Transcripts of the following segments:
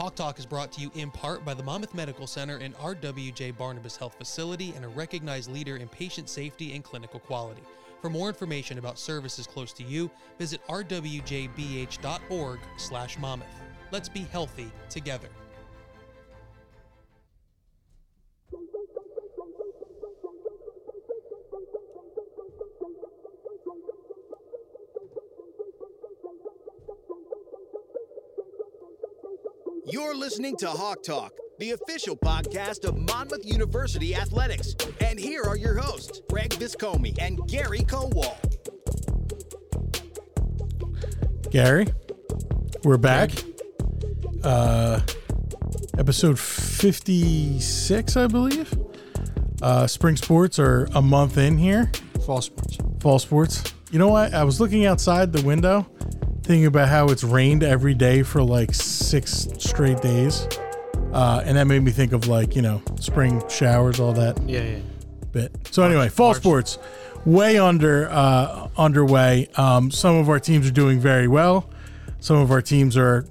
Hawk Talk is brought to you in part by the Monmouth Medical Center and RWJ Barnabas Health Facility and a recognized leader in patient safety and clinical quality. For more information about services close to you, visit rwjbh.org slash Monmouth. Let's be healthy together. You're listening to Hawk Talk, the official podcast of Monmouth University Athletics. And here are your hosts, Greg Viscomi and Gary Kowal. Gary, we're back. Uh, episode 56, I believe. Uh, spring sports are a month in here. Fall sports. Fall sports. You know what? I was looking outside the window, thinking about how it's rained every day for like six straight days. Uh, and that made me think of like, you know, spring showers, all that Yeah, yeah. bit. So anyway, fall March. sports way under uh, underway. Um, some of our teams are doing very well. Some of our teams are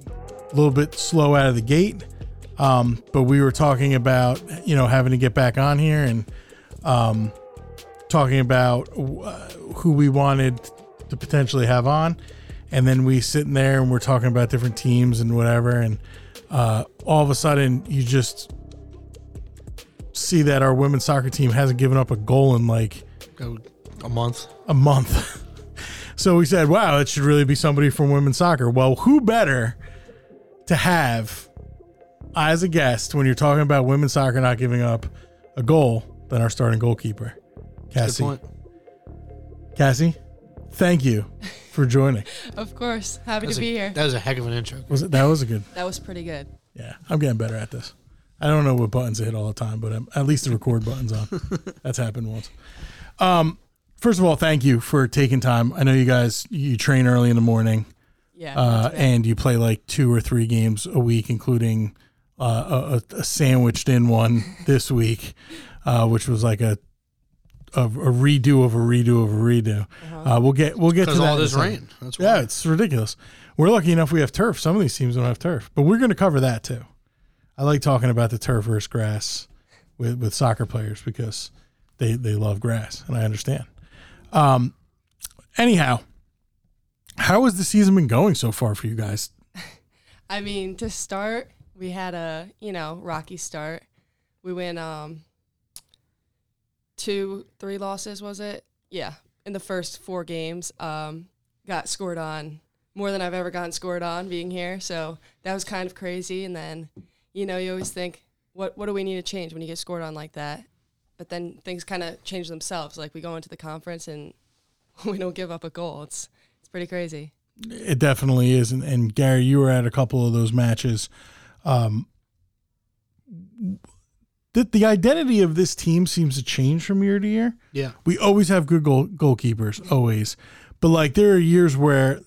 a little bit slow out of the gate. Um, but we were talking about you know having to get back on here and um, talking about uh, who we wanted to potentially have on, and then we sitting there and we're talking about different teams and whatever, and uh, all of a sudden you just see that our women's soccer team hasn't given up a goal in like a month. a month. so we said, wow, it should really be somebody from women's soccer. Well, who better to have as a guest when you're talking about women's soccer not giving up a goal than our starting goalkeeper, Cassie. Cassie, thank you for joining. Of course. Happy That to a- be here. That was a heck of an intro. Was it that was a good? That was pretty good. Yeah, I'm getting better at this. I don't know what buttons to hit all the time, but I'm, at least the record button's on. That's happened once. Um, first of all, thank you for taking time. I know you guys you train early in the morning. Yeah. uh, not too bad. and you play like two or three games a week, including uh, a, a sandwiched in one this week, uh, which was like a, a a redo of a redo of a redo. Uh-huh. Uh, we'll get we'll get to Because that. all this rain. That's Yeah, why. it's ridiculous. We're lucky enough we have turf. Some of these teams don't have turf, but we're going to cover that too. I like talking about the turf versus grass with with soccer players because they they love grass, and I understand. Um, anyhow, how has the season been going so far for you guys? I mean, to start, we had a, you know, rocky start. We went um two, three losses, was it? Yeah. In the first four games. Um, got scored on more than I've ever gotten scored on being here. So that was kind of crazy. And then, you know, you always think, what what do we need to change when you get scored on like that? But then things kind of change themselves. Like we go into the conference and we don't give up a goal. It's it's pretty crazy. It definitely is, and, and Gary, you were at a couple of those matches. Um, the, the identity of this team seems to change from year to year. Yeah. we always have good goal goalkeepers, always. But like there are years where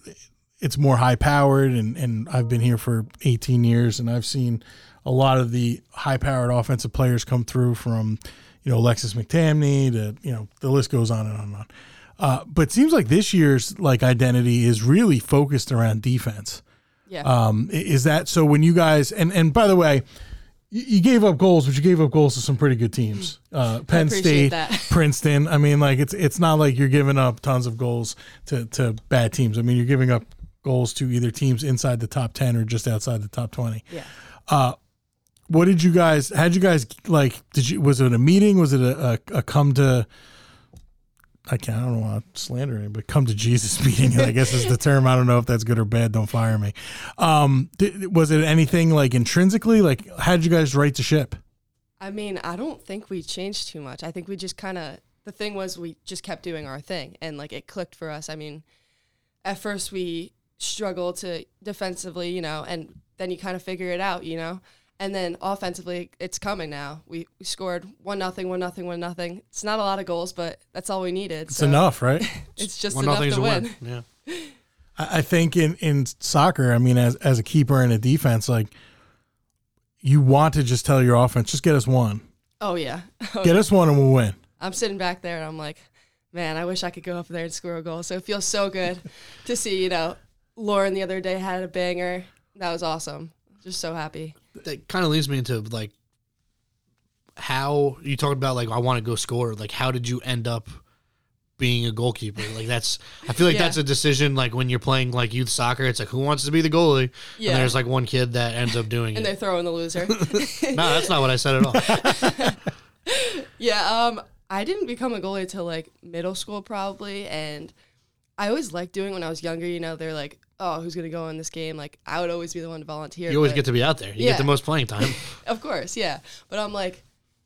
it's more high powered, and and I've been here for 18 years, and I've seen a lot of the high powered offensive players come through from you know Alexis McTamney to you know the list goes on and on and on. Uh, but it seems like this year's like identity is really focused around defense. Yeah. Um, is that so? When you guys and and by the way, you, gave up goals, but you gave up goals to some pretty good teams. Uh, Penn State, that. Princeton. I mean, like it's it's not like you're giving up tons of goals to to bad teams. I mean, you're giving up goals to either teams inside the top ten or just outside the top twenty. yeah. Uh, what did you guys? How'd you guys like? Did you? Was it a meeting? Was it a, a, a come to? I can't. I don't want to slander him, but come to Jesus meeting. I guess is the term. I don't know if that's good or bad. Don't fire me. Um, did, was it anything like intrinsically? Like, how did you guys right the ship? I mean, I don't think we changed too much. I think we just kind of the thing was we just kept doing our thing and like it clicked for us. I mean, at first we struggled to defensively, you know, and then you kind of figure it out, you know. And then offensively, it's coming now. We, we scored one nothing, one nothing, one nothing. It's not a lot of goals, but that's all we needed. It's so enough, right? It's just One enough nothing's to a win. win. Yeah. I I think in, in soccer, I mean, as as a keeper and a defense, like you want to just tell your offense, just get us one, Oh yeah. Oh, get us one, and we'll win. I'm sitting back there and I'm like, man, I wish I could go up there and score a goal. So it feels so good to see, you know, Lauren the other day had a banger. That was awesome. just so happy. That kind of leads me into like how you talked about like I want to go score. Like how did you end up being a goalkeeper? Like that's I feel like Yeah. that's a decision. Like when you're playing like youth soccer, it's like who wants to be the goalie? Yeah. And there's like one kid that ends up doing it. And they're throwing the loser. No, that's not what I said at all. Yeah, um, I didn't become a goalie till like middle school probably, and I always liked doing when I was younger. You know, they're like, "Oh, who's gonna go in this game?" Like, I would always be the one to volunteer. You always but- get to be out there. You Yeah. get the most playing time. of course, yeah. But I'm like,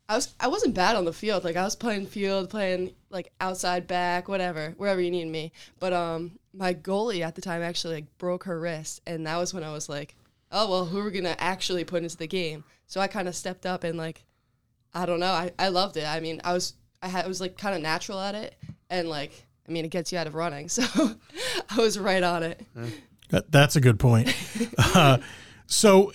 I was, I wasn't bad on the field. Like, I was playing field, playing like outside back, whatever, wherever you need me. But um, my goalie at the time actually like broke her wrist, and that was when I was like, oh well, who are we gonna actually put into the game? So I kind of stepped up and like, I don't know, I, I loved it. I mean, I was, I had, I was like kind of natural at it, and like, I mean, it gets you out of running, so I was right on it. That, that's a good point. Uh, so,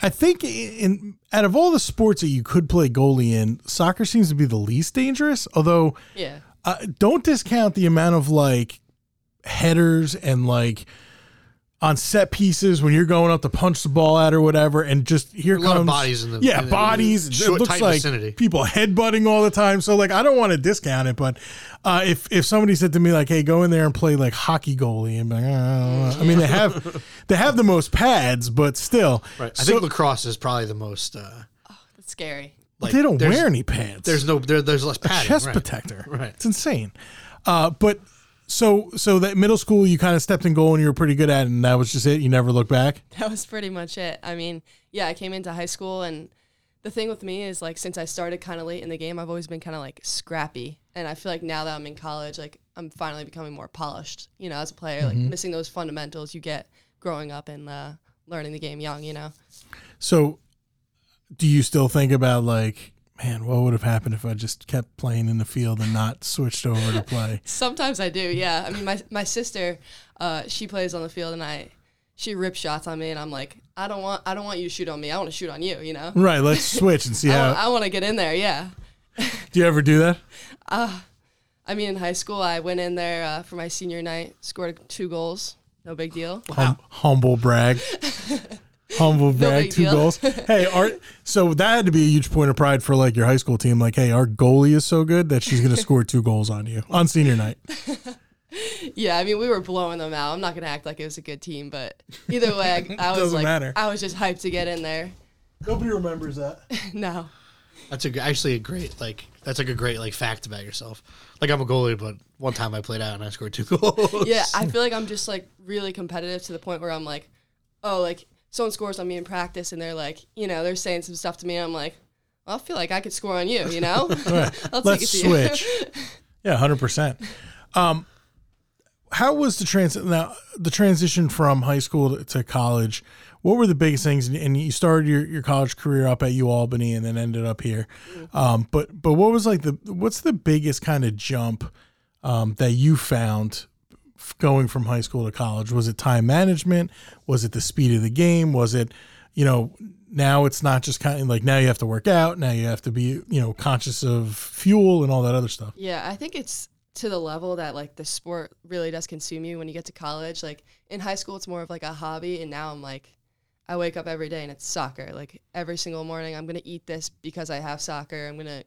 I think in out of all the sports that you could play goalie in, soccer seems to be the least dangerous. Although, Yeah. uh, don't discount the amount of like headers and like on set pieces when you're going up to punch the ball at or whatever, and just here A comes lot of bodies in the- yeah in the bodies. It looks tight like vicinity. people headbutting all the time. So like I don't want to discount it, but uh, if if somebody said to me like, "Hey, go in there and play like hockey goalie," and like, "Uh, I, don't know." I mean they have they have the most pads, but still, Right. I So- think lacrosse is probably the most. Uh, That's scary. but they don't wear any pants. There's no there, there's less padding. chest right. protector. Right. It's insane. Uh, but so so that middle school you kind of stepped in goal and you were pretty good at it and that was just it. You never looked back. that was pretty much it. I mean, yeah, I came into high school, and the thing with me is like since I started kind of late in the game, I've always been kind of like scrappy, and I feel like now that I'm in college, like I'm finally becoming more polished. You know, as a player, like missing those fundamentals you get growing up and uh, learning the game young. You know, So do you still think about like, man, what would have happened if I just kept playing in the field and not switched over to play? sometimes I do. Yeah, I mean, my my sister, uh, she plays on the field, and I. She rips shots on me, and I'm like, I don't want, I don't want you to shoot on me. I want to shoot on you. You know, right, let's switch and see I, how want, I want to get in there. Yeah. do you ever do that? I mean, in high school, I went in there uh, for my senior night, scored two goals. No big deal. Hum- humble brag. Humble brag, big two deal. goals. Hey, our, so that had to be a huge point of pride for like your high school team. Like, hey, our goalie is so good that she's going to score two goals on you on senior night. Yeah, I mean, we were blowing them out. I'm not gonna act like it was a good team, but either way, I, I was like, matter. I was just hyped to get in there. Nobody remembers that. no, That's a, actually a great like that's like a great like fact about yourself. Like I'm a goalie, but one time I played out and I scored two goals. yeah, I feel like I'm just like really competitive to the point where I'm like, oh, like someone scores on me in practice, and they're like, you know, they're saying some stuff to me, and I'm like, well, I feel like I could score on you, you know? I'll take it Let's you. switch. yeah, hundred percent. Um, how was the trans now the transition from high school to, to college? What were the biggest things? And- you started your, your college career up at U Albany, and then ended up here. Um, but but what was like the what's the biggest kind of jump um, that you found going from high school to college? Was it time management? Was it the speed of the game? Was it you know now it's not just kind of like now you have to work out now you have to be you know conscious of fuel and all that other stuff Yeah, I think it's to the level that like the sport really does consume you when you get to college. Like in high school, it's more of like a hobby, and now I'm like, I wake up every day and it's soccer. Like every single morning, I'm gonna eat this because I have soccer. I'm gonna,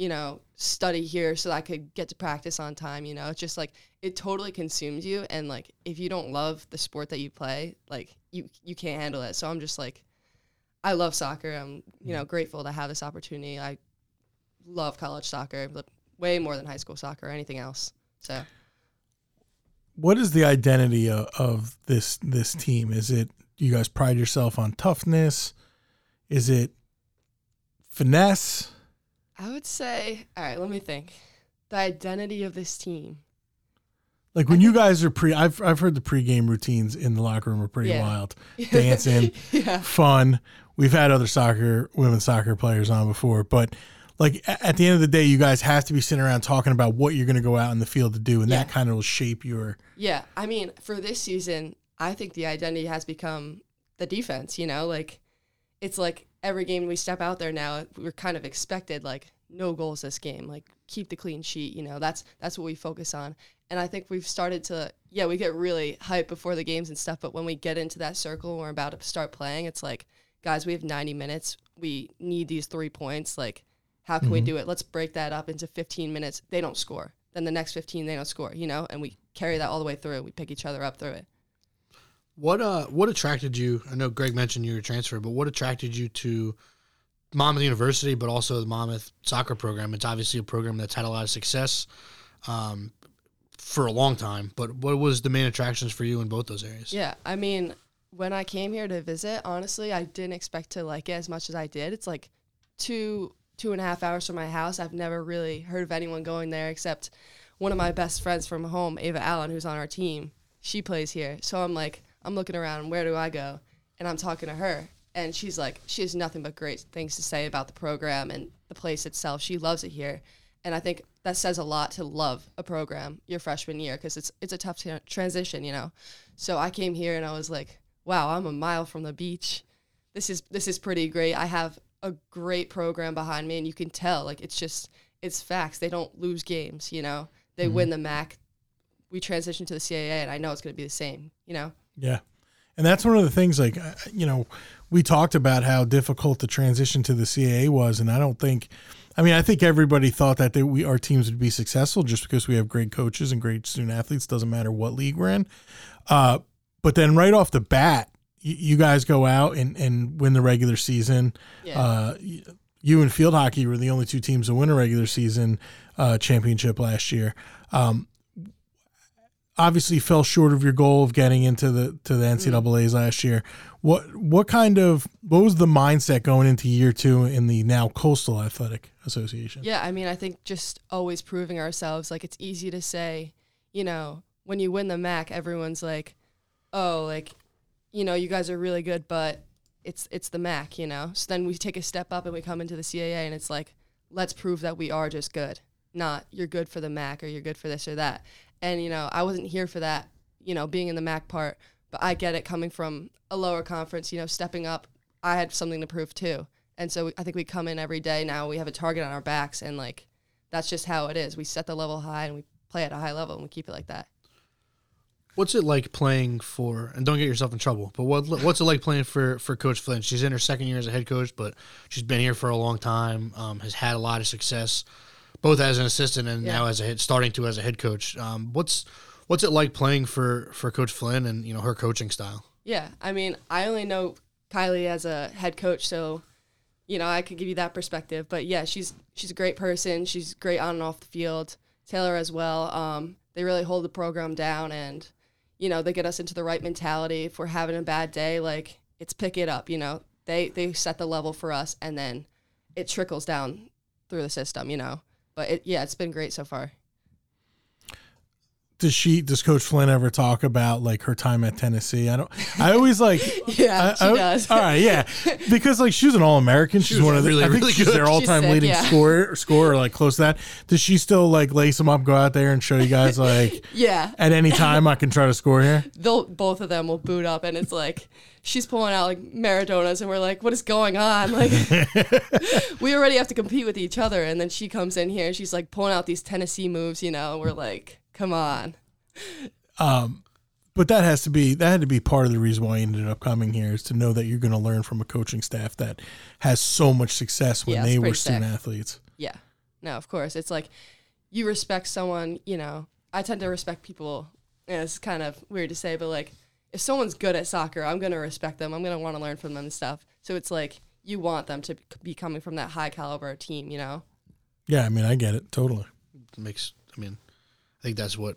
you know, study here so that I could get to practice on time. You know, it's just like it totally consumes you, and like if you don't love the sport that you play, like you you can't handle it. So I'm just like, I love soccer. I'm you know mm-hmm. grateful to have this opportunity. I love college soccer, way more than high school soccer or anything else. So what is the identity of, of this this team is it you guys pride yourself on toughness is it finesse I would say, all right, let me think. The identity of this team. like when you guys are pre I've, I've heard the pregame routines in the locker room are pretty Yeah. wild dancing Yeah. fun we've had other soccer women's soccer players on before but like a- at the end of the day you guys have to be sitting around talking about what you're going to go out in the field to do and that Yeah. kind of will shape your Yeah. I mean, for this season, I think the identity has become the defense, you know? Like, it's like every game we step out there now, we're kind of expected, like, no goals this game. Like, keep the clean sheet. You know, that's that's what we focus on. And I think we've started to, yeah, we get really hyped before the games and stuff. But when we get into that circle, and we're about to start playing. It's like, guys, we have 90 minutes. We need these three points. Like, how can we mm-hmm. do it? Let's break that up into 15 minutes. They don't score. Then the next 15, they don't score. You know, and we carry that all the way through. We pick each other up through it. What uh what attracted you? I know Greg mentioned you were transfer, but what attracted you to Monmouth University, but also the Monmouth soccer program? It's obviously a program that's had a lot of success um, for a long time. But what was the main attractions for you in both those areas? Yeah, I mean, when I came here to visit, honestly, I didn't expect to like it as much as I did. It's like two two and a half hours from my house. I've never really heard of anyone going there except one of my best friends from home, Ava Allen, who's on our team. She plays here, so I'm like, I'm looking around. Where do I go? And I'm talking to her, and she's like, she has nothing but great things to say about the program and the place itself. She loves it here, and I think that says a lot to love a program your freshman year because it's it's a tough tra- transition, you know. So I came here and I was like, wow, I'm a mile from the beach. This is this is pretty great. I have a great program behind me, and you can tell like it's just it's facts. They don't lose games, you know. They mm-hmm. win the MAC. We transition to the CAA, and I know it's going to be the same, you know. Yeah. And that's one of the things, like, you know, we talked about how difficult the transition to the CAA was. And I don't think, I mean, I think everybody thought that they, we, our teams would be successful just because we have great coaches and great student athletes. Doesn't matter what league we're in. Uh, but then right off the bat, you, you guys go out and, and win the regular season. Yeah. Uh, you and field hockey were the only two teams to win a regular season uh, championship last year. Um, obviously fell short of your goal of getting into the to the mm-hmm. NCAA's last year. What what kind of what was the mindset going into year two in the now Coastal Athletic Association? Yeah, I mean, I think just always proving ourselves. Like, it's easy to say, you know, when you win the MAC, everyone's like, oh, like, you know, you guys are really good, but it's it's the MAC, you know. So then we take a step up and we come into the CAA, and it's like, let's prove that we are just good, not you're good for the MAC or you're good for this or that. And you know, I wasn't here for that, you know, being in the MAC part, but I get it coming from a lower conference, you know, stepping up. I had something to prove too. And so I think we come in every day now. We have a target on our backs, and like that's just how it is. We set the level high and we play at a high level, and we keep it like that. What's it like playing for? And don't get yourself in trouble. But what what's it like playing for for Coach Flynn? She's in her second year as a head coach, but she's been here for a long time. Um, has had a lot of success, both as an assistant and Yeah. now as a head, starting to as a head coach. Um, what's what's it like playing for for Coach Flynn and you know her coaching style? Yeah, I mean, I only know Kylie as a head coach, so you know I could give you that perspective. But yeah, she's she's a great person. She's great on and off the field. Taylor as well. Um, they really hold the program down, and you know they get us into the right mentality. If we're having a bad day, like it's pick it up. You know, they they set the level for us, and then it trickles down through the system. You know, but it, yeah, it's been great so far. Does she does Coach Flynn ever talk about like her time at Tennessee? I don't. I always like. Yeah, I- she I- does. All right, yeah, because like she was an All American. She's was one of the. really, I think really she's good. their all time She's sick, leading yeah. scorer, scorer, like close to that. Does she still like lace them up, go out there and show you guys like Yeah, at any time I can try to score here? they'll both of them will boot up and it's like she's pulling out like Maradonas and we're like, what is going on? Like we already have to compete with each other and then she comes in here and she's like pulling out these Tennessee moves, you know, we're like, come on. Um, but that has to be that had to be part of the reason why I ended up coming here is to know that you're going to learn from a coaching staff that has so much success when Yeah, they were student sick. athletes. Yeah. No, of course. It's like you respect someone, you know, I tend to respect people. And it's kind of weird to say, but like if someone's good at soccer, I'm going to respect them. I'm going to want to learn from them and stuff. So it's like you want them to be coming from that high caliber team, you know? Yeah, I mean I get it totally. Makes I mean, I think that's what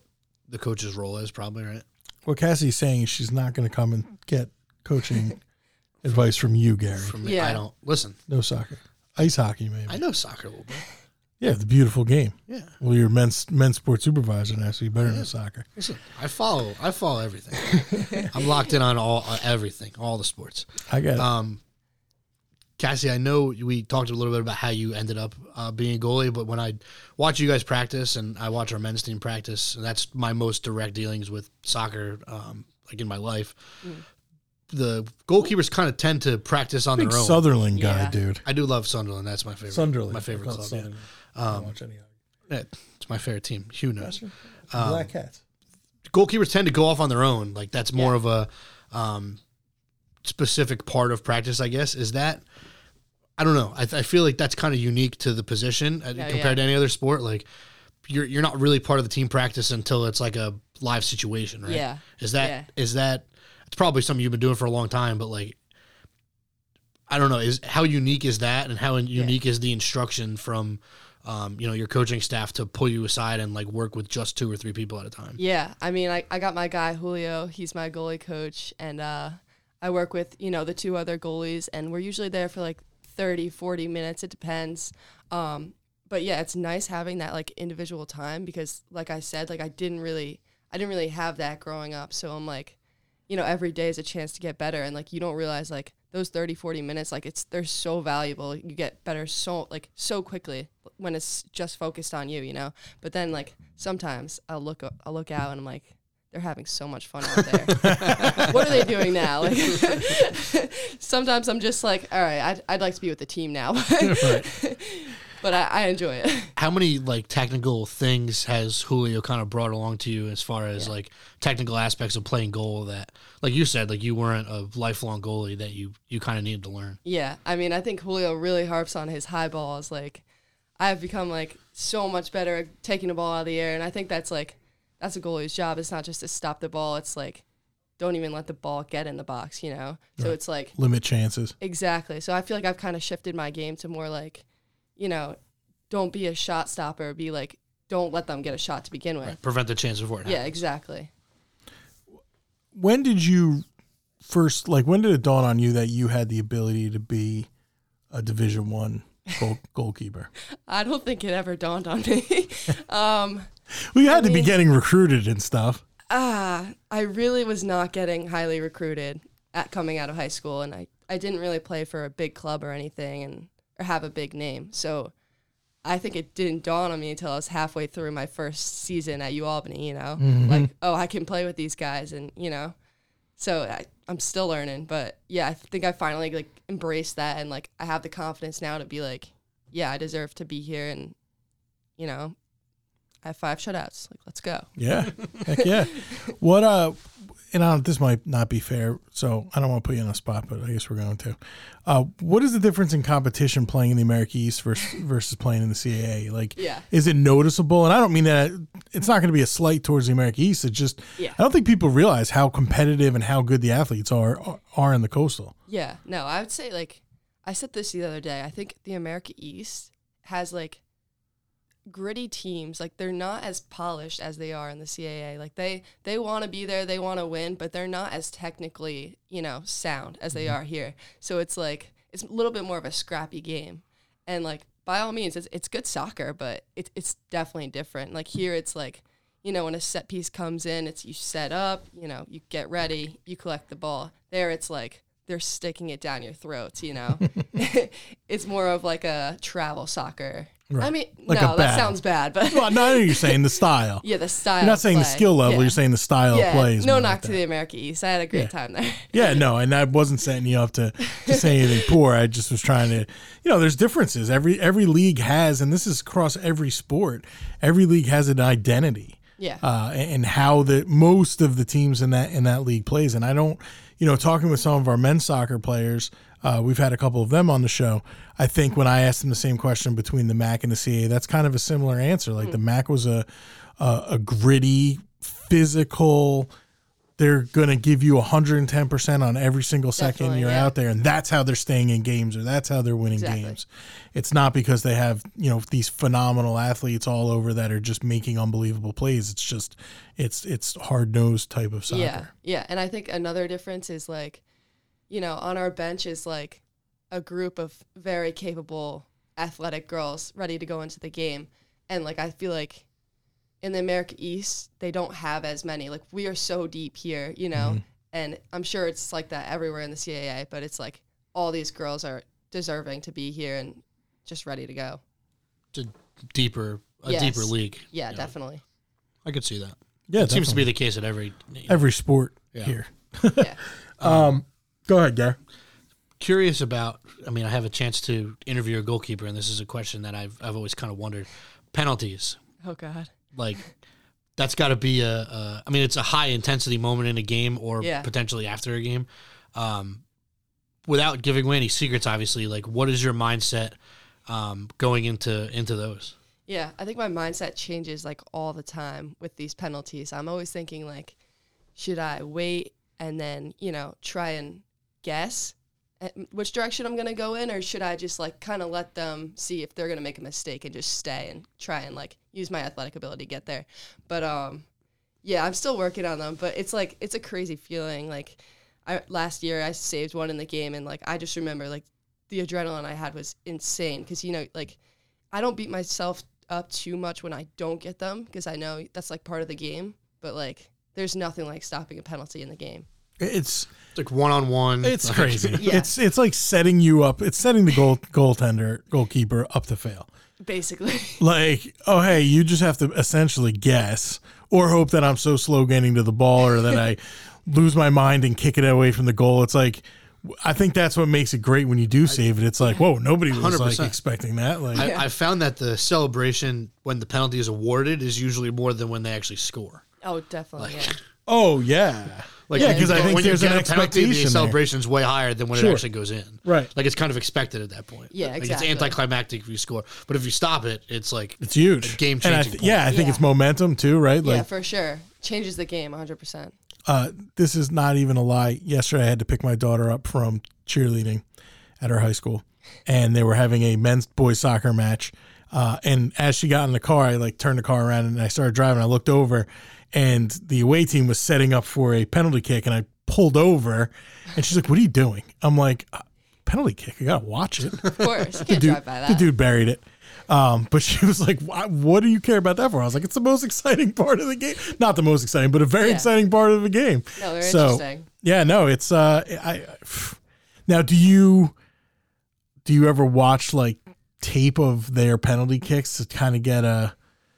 the coach's role is probably right. What Cassie's saying is she's not going to come and get coaching advice from you, Gary. From me, Yeah. I don't listen. No soccer, ice hockey maybe. I know soccer a little bit. Yeah, the beautiful game. Yeah. Well, you're men's men's sports supervisor now, so you better know soccer. Listen, I follow. I follow everything. I'm locked in on all uh, everything, all the sports. I get it. Um, Cassie, I know we talked a little bit about how you ended up uh, being a goalie, but when I watch you guys practice and I watch our men's team practice, and that's my most direct dealings with soccer, um, like in my life. The goalkeepers kind of tend to practice on Big their own. Sunderland guy, Yeah. dude. I do love Sunderland. That's my favorite. Sunderland. My favorite I call it club. yeah. Sunderland. I don't watch any of it. Yeah, it's my favorite team. Hugh knows. Black Cats. Goalkeepers tend to go off on their own. Like that's more Yeah. of a um, specific part of practice, I guess. Is that? I don't know. I, I feel like that's kind of unique to the position uh, Yeah, compared yeah. to any other sport. Like you're you're not really part of the team practice until it's like a live situation, right? Yeah. Is that Yeah. is that? It's probably something you've been doing for a long time, but like. I don't know. Is how unique is that, and how unique is the instruction from, um, you know, your coaching staff to pull you aside and like work with just two or three people at a time? Yeah, I mean, I, I got my guy Julio. He's my goalie coach, and uh, I work with you know the two other goalies, and we're usually there for like 30, 40 minutes. It depends. Um, but yeah, it's nice having that like individual time because, like I said, like I didn't really, I didn't really have that growing up. So I'm like, you know, every day is a chance to get better, and like you don't realize like those 30, 40 minutes, like it's they're so valuable. You get better so like so quickly when it's just focused on you, you know. But then like sometimes I'll look I'll look out and I'm like they're having so much fun out there. what are they doing now? Like sometimes I'm just like, all right, I'd, I'd like to be with the team now, but I, I enjoy it. how many like technical things has Julio kind of brought along to you as far as like technical aspects of playing goal that like you said like you weren't a lifelong goalie that you you kind of needed to learn Yeah, I mean, I think Julio really harps on his high balls. Like, I've become like so much better at taking the ball out of the air, and I think that's like that's a goalie's job. It's not just to stop the ball. It's like don't even let the ball get in the box, you know. So it's like Limit chances. exactly. So I feel like I've kind of shifted my game to more like, you know, don't be a shot stopper. Be like, don't let them get a shot to begin with. prevent the chance before it Yeah, exactly. When did you first like? When did it dawn on you that you had the ability to be a Division One goal, goalkeeper? I don't think it ever dawned on me. um, Well, you had to be getting recruited and stuff. Ah, I really was not getting highly recruited at coming out of high school, and I, I didn't really play for a big club or anything, and or have a big name. So, I think it didn't dawn on me until I was halfway through my first season at UAlbany. You know, like oh, I can play with these guys, and you know, so I, I'm still learning. But yeah, I think I finally like embraced that, and like I have the confidence now to be like, yeah, I deserve to be here, and you know, I have five shutouts. Like, let's go. Yeah, heck yeah. What uh, and I don't, this might not be fair, so I don't want to put you on the spot, but I guess we're going to. Uh, what is the difference in competition playing in the America East versus versus playing in the CAA? Like, Yeah. is it noticeable? And I don't mean that it's not going to be a slight towards the America East. It's just Yeah. I don't think people realize how competitive and how good the athletes are are in the coastal. Yeah, no, I would say like I said this the other day. I think the America East has like gritty teams. Like they're not as polished as they are in the CAA. Like they they want to be there, they want to win, but they're not as technically, you know, sound as they mm-hmm. are here. So it's like it's a little bit more of a scrappy game. And like by all means, it's it's good soccer, but it's it's definitely different. Like here, it's like you know when a set piece comes in, it's you set up, you know, you get ready, you collect the ball. There, it's like they're sticking it down your throats. You know, it's more of like a travel soccer. I mean, Like no, that sounds bad, but Well, no, you're saying the style. yeah, the style. You're not saying the skill level. Yeah. You're saying the style yeah. of play. is no knock like to that. the America East. I had a great Yeah. time there. Yeah, no, and I wasn't setting you up to, to say anything poor. I just was trying to, you know, there's differences. Every every league has, and this is across every sport. Every league has an identity, Yeah. uh, and and how the most of the teams in that in that league plays. And I don't, you know, talking with some of our men's soccer players, uh, we've had a couple of them on the show. I think when I asked them the same question between the MAC and the CA, that's kind of a similar answer. Like the MAC was a a, a gritty, physical they're going to give you 110% on every single second Definitely, you're yeah. out there and that's how they're staying in games or that's how they're winning Exactly. games it's not because they have you know these phenomenal athletes all over that are just making unbelievable plays it's just it's it's hard-nosed type of soccer Yeah, yeah, and I think another difference is like, you know, on our bench is like a group of very capable athletic girls ready to go into the game, and like I feel like in the America East they don't have as many. Like we are so deep here, you know, and I'm sure it's like that everywhere in the CAA, but it's like all these girls are deserving to be here and just ready to go. It's a deeper, a Yes. deeper league. Yeah, definitely. I could see that. yeah It seems to be the case at every. every sport Yeah. here Yeah. um go ahead Gary. Curious about. I mean, I have a chance to interview a goalkeeper, and this is a question that I've I've always kind of wondered. Penalties. Oh God. Like that's got to be a, a. I mean, it's a high intensity moment in a game or Yeah. potentially after a game. Um, without giving away any secrets, obviously, like what is your mindset um, going into into those? Yeah, I think my mindset changes like all the time with these penalties. I'm always thinking like, should I wait and then you know try and guess at which direction I'm gonna go in, or should I just like kind of let them see if they're gonna make a mistake and just stay and try and like use my athletic ability to get there? But um, yeah, I'm still working on them. But it's like it's a crazy feeling. Like I last year I saved one in the game, and like I just remember like the adrenaline I had was insane because you know like I don't beat myself up too much when I don't get them because I know that's like part of the game. But like, there's nothing like stopping a penalty in the game. It's It's like one on one. it's crazy. Yeah. It's it's like setting you up. It's setting the goal goaltender goalkeeper up to fail. Basically, Like, oh hey, you just have to essentially guess or hope that I'm so slow getting to the ball or that I lose my mind and kick it away from the goal. It's like I think that's what makes it great when you do save it. It's like, whoa, nobody was like 100%. expecting that. Like, I, I found that the celebration when the penalty is awarded is usually more than when they actually score. oh definitely. yeah. oh yeah, Like yeah, because I think when you there's an get a penalty, expectation. The there. celebration's way higher than when Sure. it actually goes in. Right. Like it's kind of expected at that point. Yeah, Like exactly. it's anticlimactic if you score, but if you stop it, it's like It's huge, A game And I changing th- point. Yeah, I think Yeah. it's momentum too, right? yeah, Like, for sure. Changes the game 100%. uh, this is not even a lie. Yesterday, I had to pick my daughter up from cheerleading at her high school, and they were having a men's boys soccer match. Uh, and as she got in the car, I like turned the car around and I started driving. I looked over, and the away team was setting up for a penalty kick, and I pulled over, and she's like, "What are you doing?" I'm like, uh, "Penalty kick. I gotta watch it." Of course. You can't dude, drive by the dude buried it. Um, but she was like, "Why- "What do you care about that for?" I was like, "It's the most exciting part of the game. Not the most exciting, but a very Yeah. exciting part of the game." No, they're So, interesting. Yeah, no, it's uh, I, I now do you do you ever watch like tape of their penalty kicks to kind of get a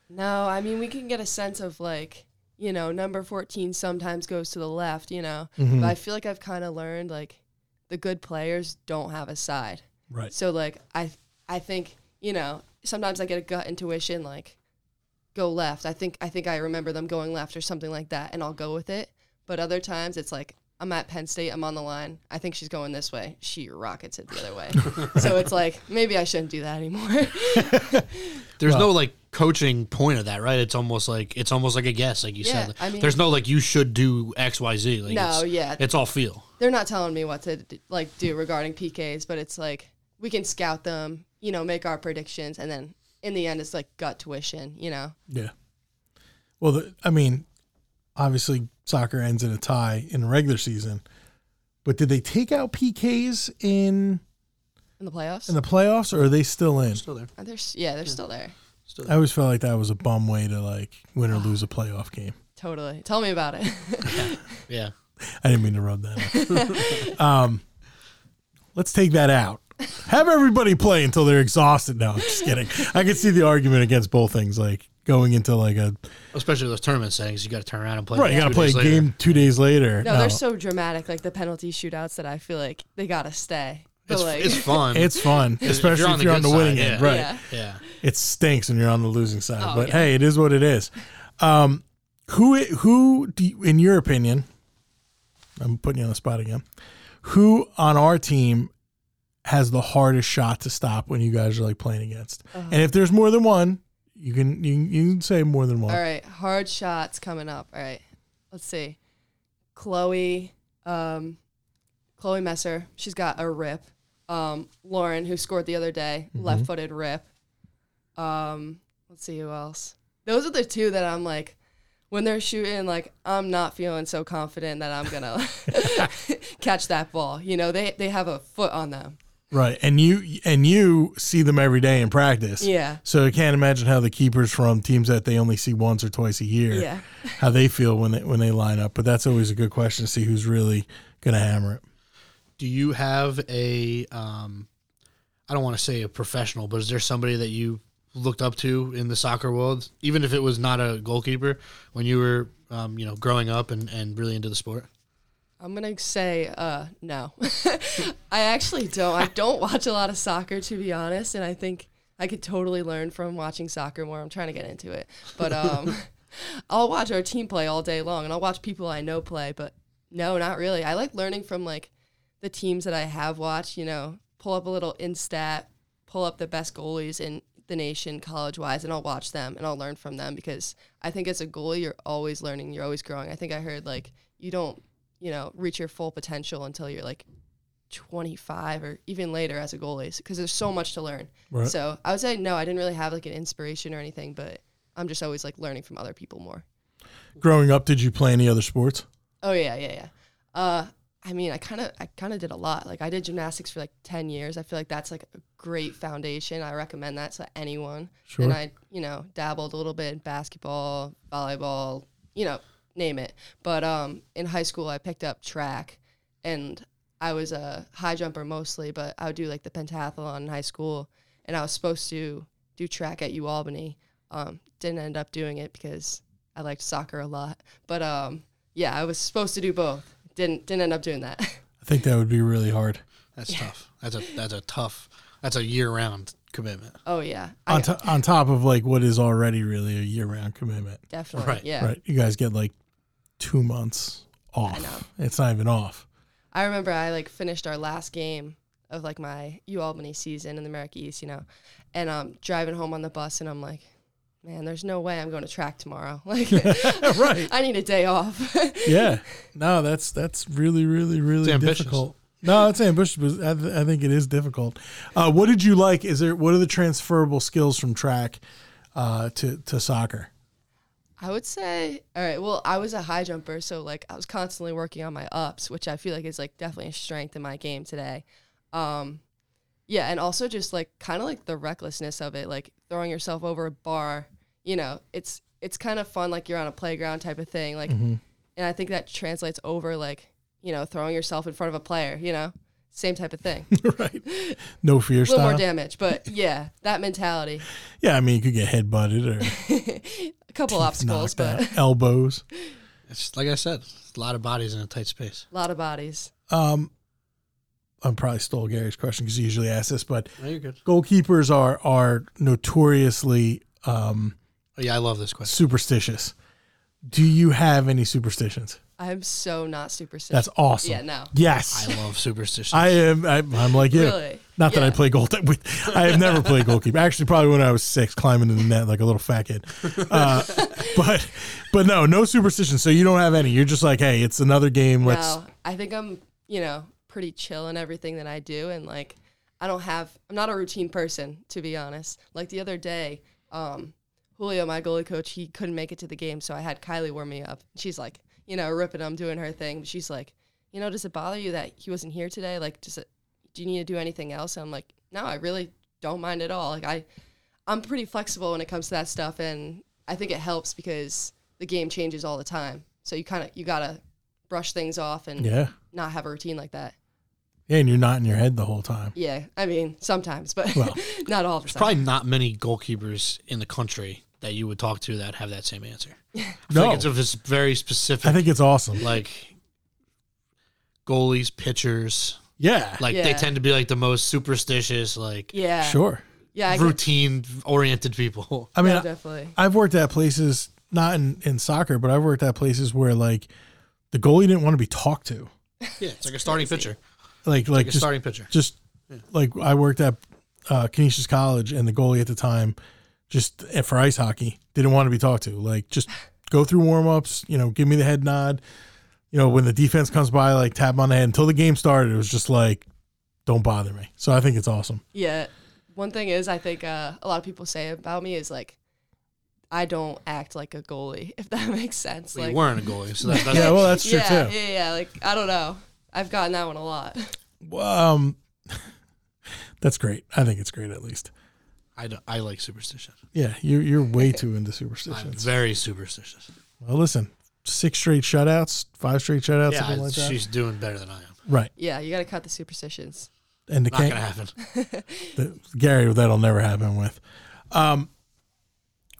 No, I mean, we can get a sense of like, you know, number 14 sometimes goes to the left, you know. Mm-hmm. But I feel like I've kind of learned like the good players don't have a side. right? So like I I think, you know, sometimes I get a gut intuition like go left. I think I think I remember them going left or something like that and I'll go with it. But other times it's like I'm at Penn State, I'm on the line. I think she's going this way. She rockets it the other way. so it's like maybe I shouldn't do that anymore. there's no like coaching point of that, right? It's almost like it's almost like a guess, like you Yeah, said. I mean- there's no like you should do X Y Z. Like No, it's, yeah. it's all feel. they're not telling me what to like do regarding PKs, but it's like we can scout them, you know, make our predictions, and then in the end, it's like gut tuition, you know. Yeah. Well, the, I mean, obviously soccer ends in a tie in the regular season, but did they take out PKs in In the playoffs, in the playoffs, or are they still in? Still there. Uh, they're s- yeah, they're still there. Still I always felt like that was a bum way to like win or lose a playoff game. Totally. Tell me about it. Yeah. I didn't mean to rub that up. um, let's take that out. Have everybody play until they're exhausted. No, I'm just kidding. I can see the argument against both things, like going into like a Especially those tournament settings, you got to turn around and play. right. You got to play a later. game two days later. no, they're so dramatic, like the penalty shootouts that I feel like they gotta stay. But It's, like, it's fun. It's fun, especially if you're on the, good winning side, end. yeah. Right. Yeah. yeah. It stinks when you're on the losing side, Oh, but yeah. hey, it is what it is. Um, who who do you, in your opinion? I'm putting you on the spot again. Who on our team has the hardest shot to stop when you guys are like playing against? Uh-huh. And if there's more than one, you can you, you can say more than one. all right, hard shots coming up. All right, let's see. Chloe, um, Chloe Messer, she's got a rip. Um, Lauren, who scored the other day, left-footed rip. Um, let's see who else. Those are the two that I'm like, when they're shooting, like I'm not feeling so confident that I'm gonna catch that ball. You know, they they have a foot on them. Right. And you and you see them every day in practice. Yeah. So I can't imagine how the keepers from teams that they only see once or twice a year, Yeah. how they feel when they when they line up. But that's always a good question to see who's really gonna hammer it. Do you have a um I don't want to say a professional, but is there somebody that you looked up to in the soccer world, even if it was not a goalkeeper, when you were um, you know, growing up and, and really into the sport? I'm gonna say uh, no. I actually don't. I don't watch a lot of soccer to be honest, and I think I could totally learn from watching soccer more. I'm trying to get into it, but um, I'll watch our team play all day long, and I'll watch people I know play. But no, not really. I like learning from like the teams that I have watched. You know, pull up a little instat, pull up the best goalies in the nation college wise, and I'll watch them and I'll learn from them because I think as a goalie, you're always learning, you're always growing. I think I heard like you don't, you know, reach your full potential until you're like 25 or even later as a goalie because there's so much to learn. Right. So I would say no, I didn't really have like an inspiration or anything, but I'm just always like learning from other people more. Growing up, did you play any other sports? Oh yeah, yeah, yeah. Uh, I mean, I kind of, I kind of did a lot. Like I did gymnastics for like ten years. I feel like that's like a great foundation. I recommend that to anyone. Sure. And I, you know, dabbled a little bit in basketball, volleyball, you know, name it. But um, in high school, I picked up track, and I was a high jumper mostly. But I would do like the pentathlon in high school, and I was supposed to do track at U Albany. Um, didn't end up doing it because I liked soccer a lot. But um, yeah, I was supposed to do both. Didn't didn't end up doing that. I think that would be really hard. That's tough. That's a that's a tough. That's a year round commitment. oh yeah, On, to, on top of like what is already really a year round commitment. definitely. Right, yeah. Right. You guys get like two months off. know. It's not even off. I remember I like finished our last game of like my U Albany season in the America East, you know, and I'm um driving home on the bus, and I'm like, man, there's no way I'm going to track tomorrow. Like, Right. I need a day off. yeah. No, that's that's really, really, really ambitious. difficult. No, it's ambitious, but I, th- I think it is difficult. Uh, what did you like? Is there what are the transferable skills from track uh, to to soccer? I would say, all right. Well, I was a high jumper, so like I was constantly working on my ups, which I feel like is like definitely a strength in my game today. Um, yeah, and also just like kind of like the recklessness of it, like throwing yourself over a bar. You know, it's it's kind of fun, like you're on a playground type of thing. Like, and I think that translates over like you know throwing yourself in front of a player. You know, same type of thing. right. No fear a little style. more damage, but yeah, that mentality. yeah, I mean you could get head butted or A couple obstacles, but out. elbows. It's like I said, a lot of bodies in a tight space. a lot of bodies. Um, I'm probably stole Gary's question because he usually asks this, but No, you're good. goalkeepers are are notoriously um, Oh, yeah, I love this question. superstitious. Do you have any superstitions? I'm so not superstitious. That's awesome. Yeah, no. Yes. I love superstitions. I am. I, I'm like you. Really? Not that I play goal. I have never played goalkeeper. Actually, probably when I was six, climbing in the net like a little fat kid. Uh, but, but no, no superstition. So you don't have any. You're just like, hey, it's another game. Let's. No, I think I'm, you know, pretty chill in everything that I do, and like, I don't have. I'm not a routine person, to be honest. Like the other day, um, Julio, my goalie coach, he couldn't make it to the game, so I had Kylie warm me up. She's like, you know, ripping him, doing her thing. But she's like, you know, does it bother you that he wasn't here today? Like, does it? Do you need to do anything else? And I'm like, no, I really don't mind at all. Like I, I'm pretty flexible when it comes to that stuff, and I think it helps because the game changes all the time. So you kind of you gotta brush things off and Yeah. not have a routine like that. Yeah, and you're not in your head the whole time. Yeah, I mean sometimes, but Well, not all the time. Probably not many goalkeepers in the country that you would talk to that have that same answer. I feel No. like it's, a- it's very specific. I think it's awesome. like goalies, pitchers, Yeah. like they tend to be like the most superstitious, like yeah, Sure. yeah, routine oriented people. I mean, no, I- definitely. I've worked at places, not in, in soccer, but I've worked at places where like the goalie didn't want to be talked to. Yeah, it's like a starting pitcher, Like, like like a just, starting pitcher. just like I worked at uh, Canisius College, and the goalie at the time, just eh, for ice hockey, didn't want to be talked to. Like, just go through warm ups, you know, give me the head nod. You know, when the defense comes by, like tap on the head. Until the game started, it was just like, don't bother me. So I think it's awesome. Yeah, one thing is I think uh, a lot of people say about me is like I don't act like a goalie, if that makes sense. Well, like you weren't a goalie, so that, that's Yeah, well, that's true yeah, too. yeah, yeah. Like I don't know. I've gotten that one a lot. Um, that's great. I think it's great at least. I, don't- I like superstition. Yeah, you you're way too into I'm very superstitious. Well, listen, six straight shutouts, five straight shutouts, yeah, something like that. she's doing better than I am. Right, yeah, you got to cut the superstitions. and the, Not can- gonna happen. the Gary, that'll never happen with. Um,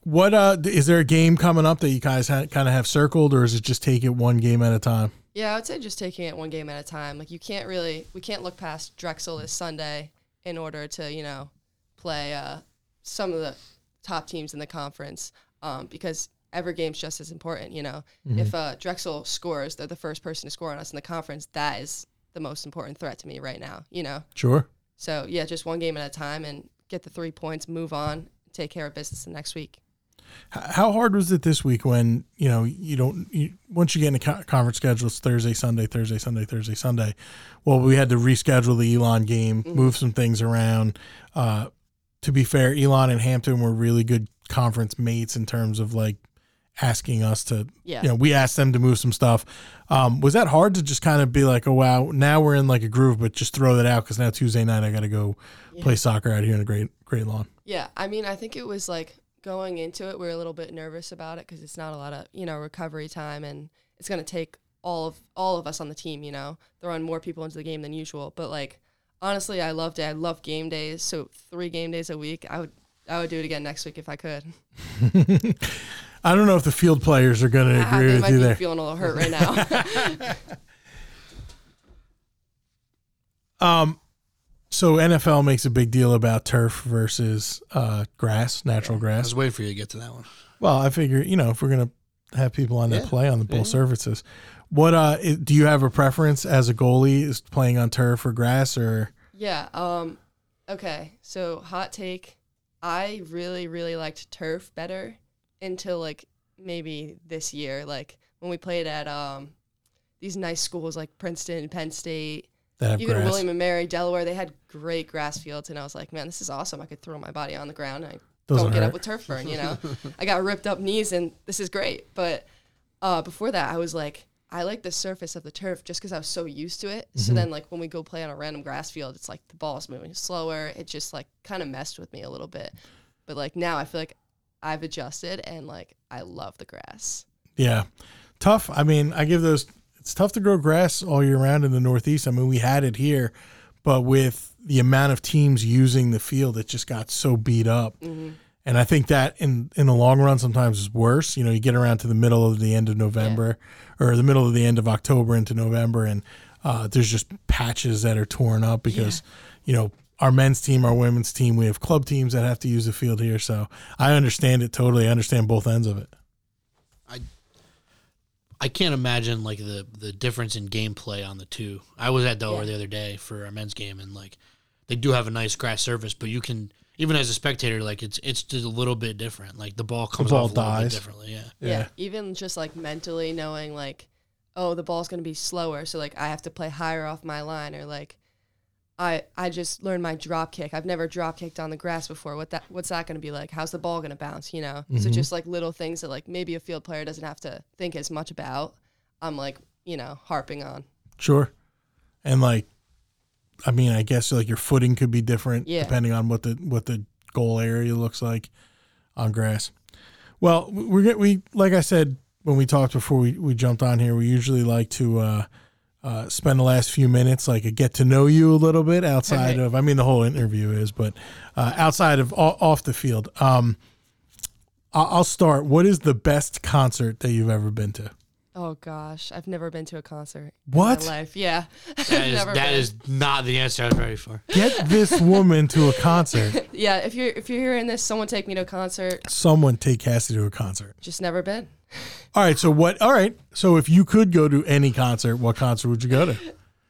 what uh is there a game coming up that you guys ha- kind of have circled, or is it just take it one game at a time? Yeah, I would say just taking it one game at a time. Like you can't really, we can't look past Drexel this Sunday in order to, you know, play uh, some of the top teams in the conference um, because every game's just as important. You know, if uh, Drexel scores, they're the first person to score on us in the conference. That is the most important threat to me right now. You know, Sure. so yeah, just one game at a time and get the three points, move on, take care of business the next week. How hard was it this week when you know you don't you, once you get in the conference schedule it's Thursday Sunday Thursday Sunday Thursday Sunday. Well, we had to reschedule the Elon game, move some things around. Uh, to be fair, Elon and Hampton were really good conference mates in terms of like asking us to. Yeah. You know, we asked them to move some stuff. Um, was that hard to just kind of be like, oh wow, now we're in like a groove, but just throw that out because now Tuesday night I got to go play soccer out here in a great great lawn. Yeah, I mean, I think it was like going into it, we are a little bit nervous about it because it's not a lot of you know recovery time, and it's gonna take all of all of us on the team, you know, throwing more people into the game than usual. But like, honestly, I loved it. I love game days, so three game days a week. I would I would do it again next week if I could. I don't know if the field players are going to agree they with might you be there. feeling a little hurt right now. Um, so NFL makes a big deal about turf versus uh, grass, natural I grass. was waiting for you to get to that one. Well, I figure you know if we're gonna have people on that Yeah. play on the both Yeah. surfaces, what uh do you have a preference as a goalie? Is playing on turf or grass or Yeah. Um. Okay. So hot take. I really, really liked turf better until like maybe this year. Like when we played at um these nice schools like Princeton, Penn State, even grass? William and Mary, Delaware. They had great grass fields, and I was like, man, this is awesome. I could throw my body on the ground. And I Doesn't don't get hurt. up with turf burn. You know, I got ripped up knees, and this is great. But uh, before that, I was like, I like the surface of the turf just because I was so used to it. So Mm-hmm. then, like when we go play on a random grass field, it's like the ball's moving slower. It just like kind of messed with me a little bit. But like now, I feel like I've adjusted, and like I love the grass. Yeah, tough. I mean, I give those. It's tough to grow grass all year round in the Northeast. I mean, we had it here, but with the amount of teams using the field, it just got so beat up. And I think that in in the long run, sometimes is worse. You know, you get around to the middle of the end of November, or the middle of the end of October into November, and uh, there's just patches that are torn up because, you know. Our men's team, our women's team, we have club teams that have to use the field here. So I understand it totally. I understand both ends of it. I can't imagine like the the difference in gameplay on the two. I was at Delaware Yeah. the other day for our men's game, and like they do have a nice grass surface, but you can even as a spectator, like it's it's just a little bit different. Like the ball comes ball off a little dies. bit differently. Yeah, Yeah. Even just like mentally knowing like, oh, the ball's gonna be slower, so like I have to play higher off my line, or like, I I just learned my drop kick. I've never drop kicked on the grass before. What that what's that gonna be like? How's the ball gonna bounce? You know. So mm-hmm. just like little things that like maybe a field player doesn't have to think as much about. I'm like you know harping on. Sure. And like, I mean, I guess like your footing could be different Yeah. depending on what the what the goal area looks like on grass. Well, we're get we like I said when we talked before we, we jumped on here, we usually like to uh, uh, spend the last few minutes like a get to know you a little bit outside Right. of. I mean, the whole interview is, but uh, outside of off the field. Um, I'll start. What is the best concert that you've ever been to? Oh gosh, I've never been to a concert. What? In my life, yeah. that is Never that been. is not the answer I was ready for. Get this woman to a concert. Yeah, if you're if you're hearing this, someone take me to a concert. someone take Cassie to a concert. Just never been. All right, so what? All right, so if you could go to any concert, what concert would you go to?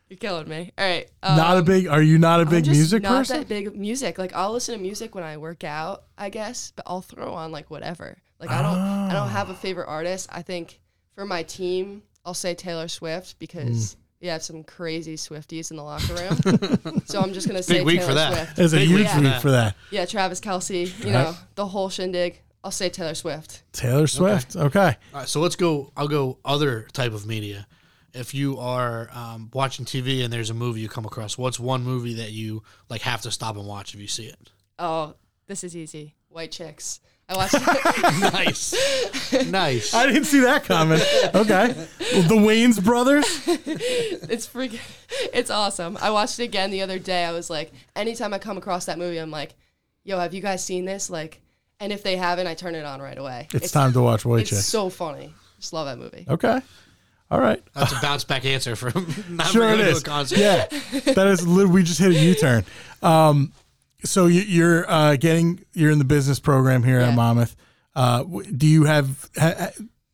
You're killing me. All right. not a um, big. Are you not a I'm big just music not person? Not that big music. Like I'll listen to music when I work out, I guess, but I'll throw on like whatever. Like I don't I don't have a Ah. favorite artist. I think for my team, I'll say Taylor Swift because Hmm. we have some crazy Swifties in the locker room. so I'm just gonna say week Taylor for that. Swift. There's a Big huge week for week that. for that. Yeah, Travis Kelce, you know, the whole shindig. I'll say Taylor Swift. Taylor Swift. Okay. All right, so let's go. I'll go other type of media. If you are um, watching TV and there's a movie you come across, what's one movie that you like have to stop and watch if you see it? Oh, this is easy. White chicks. I watched it. nice, nice. I didn't see that coming. Okay. The Wayans brothers. it's freaking it's awesome. I watched it again the other day. I was like, anytime I come across that movie, I'm like, yo, have you guys seen this? Like, and if they haven't, I turn it on right away. It's time to watch White It's so funny. Just love that movie. Okay. All right. That's a bounce back answer from not Sure it going to a concert. Yeah. That is. We just hit a U-turn. Um, so you- you're uh, getting you're in the business program here at Monmouth. Uh, do you have? Ha, ha-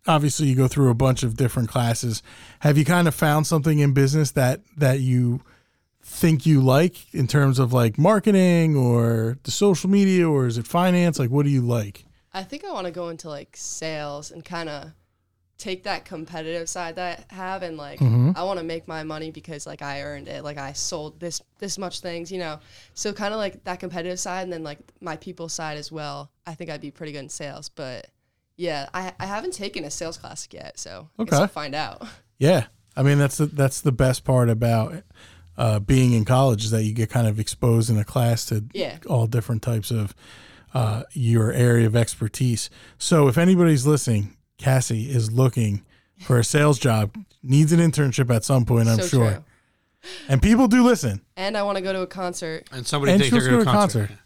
obviously, you go through a bunch of different classes. Have you kind of found something in business that that you think you like in terms of like marketing or the social media, or is it finance? Like, what do you like? I think I want to go into like sales and kind of take that competitive side that I have and like Mm-hmm. I want to make my money because like I earned it, like I sold this this much things, you know. So kind of like that competitive side and then like my people side as well. I think I'd be pretty good in sales, but yeah, I I haven't taken a sales class yet, so I guess Okay. I'll find out. Yeah, I mean that's the, that's the best part about uh, being in college is that you get kind of exposed in a class to Yeah. all different types of uh, your area of expertise. So if anybody's listening, Cassie is looking for a sales job, needs an internship at some point, I'm so sure. true. And people do listen. And I want to go to a concert. And somebody And thinks she they're wants going to to a to concert.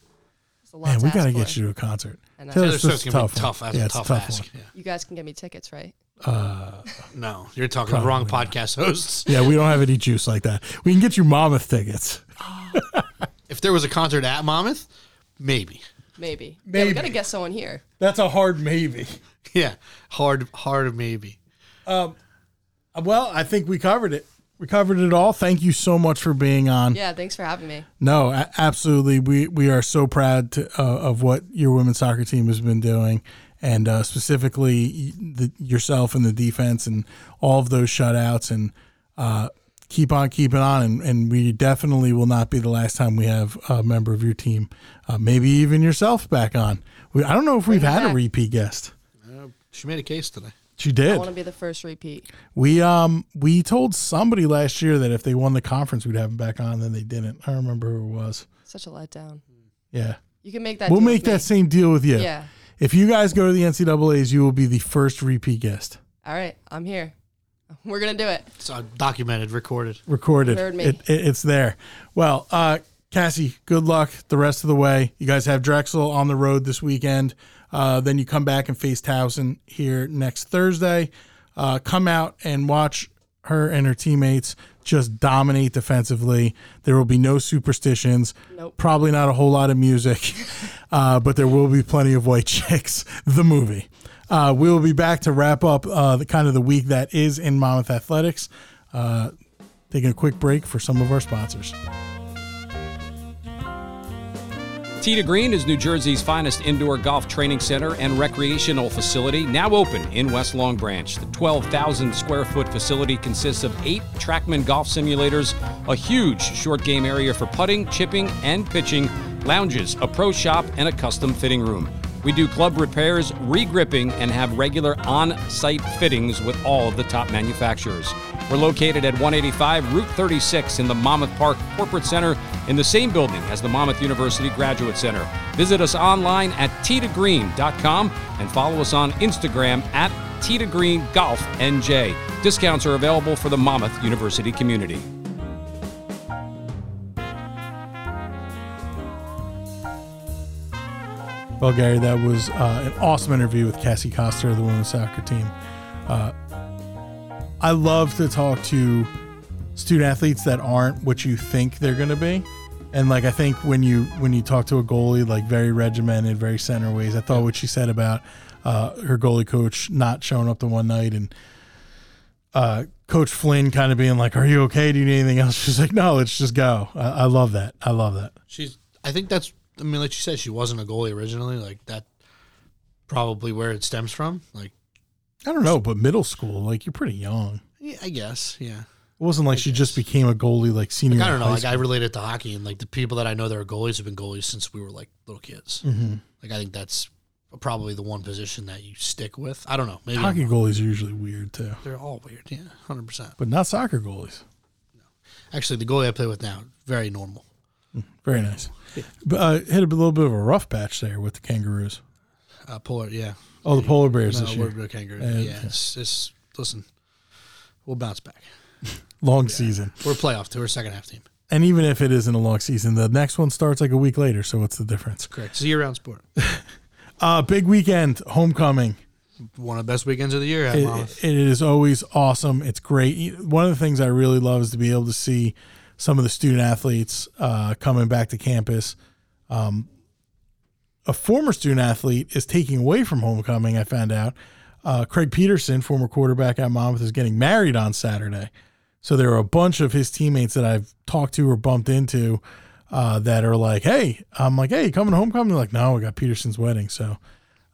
It's a lot Man, to we got to ask get for. you to a concert. I know. Taylor Taylor Swift's Swift's going to be tough tough. That's Yeah, a it's tough, tough ask. one. Yeah. You guys can get me tickets, right? Uh, no, you're talking the wrong podcast hosts. Yeah, we don't have any juice like that. We can get you Monmouth tickets. Oh. If there was a concert at Monmouth, maybe. Maybe. Yeah, Maybe. we got to get someone here. That's a hard maybe. Yeah, hard, hard maybe. Well, I think we covered it. We covered it all. Thank you so much for being on. Yeah, thanks for having me. No, a- absolutely. We we are so proud to, uh, of what your women's soccer team has been doing, and uh, specifically the, yourself and the defense and all of those shutouts. And uh, keep on keeping on. And, and we definitely will not be the last time we have a member of your team, uh, maybe even yourself, back on. We, I don't know if we've Bring it had a repeat guest. She made a case today. She did. I did. want to be the first repeat. We um we told somebody last year that if they won the conference, we'd have them back on. Then they didn't. I don't remember who it was. Such a letdown. Yeah. You can make that. we'll deal make with me. that same deal with you. Yeah. If you guys go to the NCAA's, you will be the first repeat guest. All right, I'm here. We're gonna do it. It's uh, documented, recorded. Recorded. Heard me. It, it- it's there. Well, uh, Cassie, good luck the rest of the way. You guys have Drexel on the road this weekend. Uh, then you come back and face Towson here next Thursday. Uh, come out and watch her and her teammates just dominate defensively. There will be no superstitions. Nope. Probably not a whole lot of music, uh, but there will be plenty of white chicks. The movie. Uh, we will be back to wrap up uh, the kind of the week that is in Monmouth athletics. Uh, taking a quick break for some of our sponsors. To Green is New Jersey's finest indoor golf training center and recreational facility, now open in West Long Branch. The 12,000 square foot facility consists of eight Trackman golf simulators, a huge short game area for putting, chipping, and pitching, lounges, a pro shop, and a custom fitting room. We do club repairs, re-gripping, and have regular on-site fittings with all of the top manufacturers. We're located at 185 Route 36 in the Monmouth Park Corporate Center in the same building as the Monmouth University Graduate Center. Visit us online at tgreen.com and follow us on Instagram at tgreen.golf.nj. Discounts are available for the Monmouth University community. Well, Gary, that was uh, an awesome interview with Cassie Coster of the women's soccer team. Uh, I love to talk to student athletes that aren't what you think they're going to be. And like I think when you when you talk to a goalie, like very regimented, very center ways. I thought what she said about uh, her goalie coach not showing up the one night and uh, Coach Flynn kind of being like, "Are you okay? Do you need anything else?" She's like, "No, let's just go." I, I love that. I love that. She's. I think that's. I mean, like you said, she wasn't a goalie originally. Like that, probably where it stems from. Like, I don't know, but middle school, like you're pretty young. yeah, I guess, yeah. It wasn't like she just became a goalie like senior. Like, I don't know. Like I school. relate it to hockey, and like the people that I know that are goalies have been goalies since we were like little kids. Mhm. Like I think that's probably the one position that you stick with. I don't know. Maybe hockey goalies are usually weird too, They're all weird. Yeah, hundred percent. but not soccer goalies. No. Actually, the goalie I play with now very normal. Very nice. But uh, hit a little bit of a rough patch there with the Kangaroos. Uh, polar, yeah. Oh, the polar bears No, this year. we're kangaroo. Yeah, yeah, okay. it's, it's listen. We'll bounce back. Long season, We're a playoff. We're second half team. and even if it isn't a long season, the next one starts like a week later. So what's the difference? Correct. It's a year round sport. Uh, big weekend, homecoming. One of the best weekends of the year It, it is always awesome. It's great. One of the things I really love is to be able to see some of the student athletes uh, coming back to campus. Um, a former student athlete is taking away from homecoming. I found out. Uh, Craig Peterson, former quarterback at Monmouth, is getting married on Saturday. So there are a bunch of his teammates that I've talked to or bumped into uh, that are like, "Hey," I'm like, "Hey, coming to homecoming?" They're like, "No, we got Peterson's wedding." So,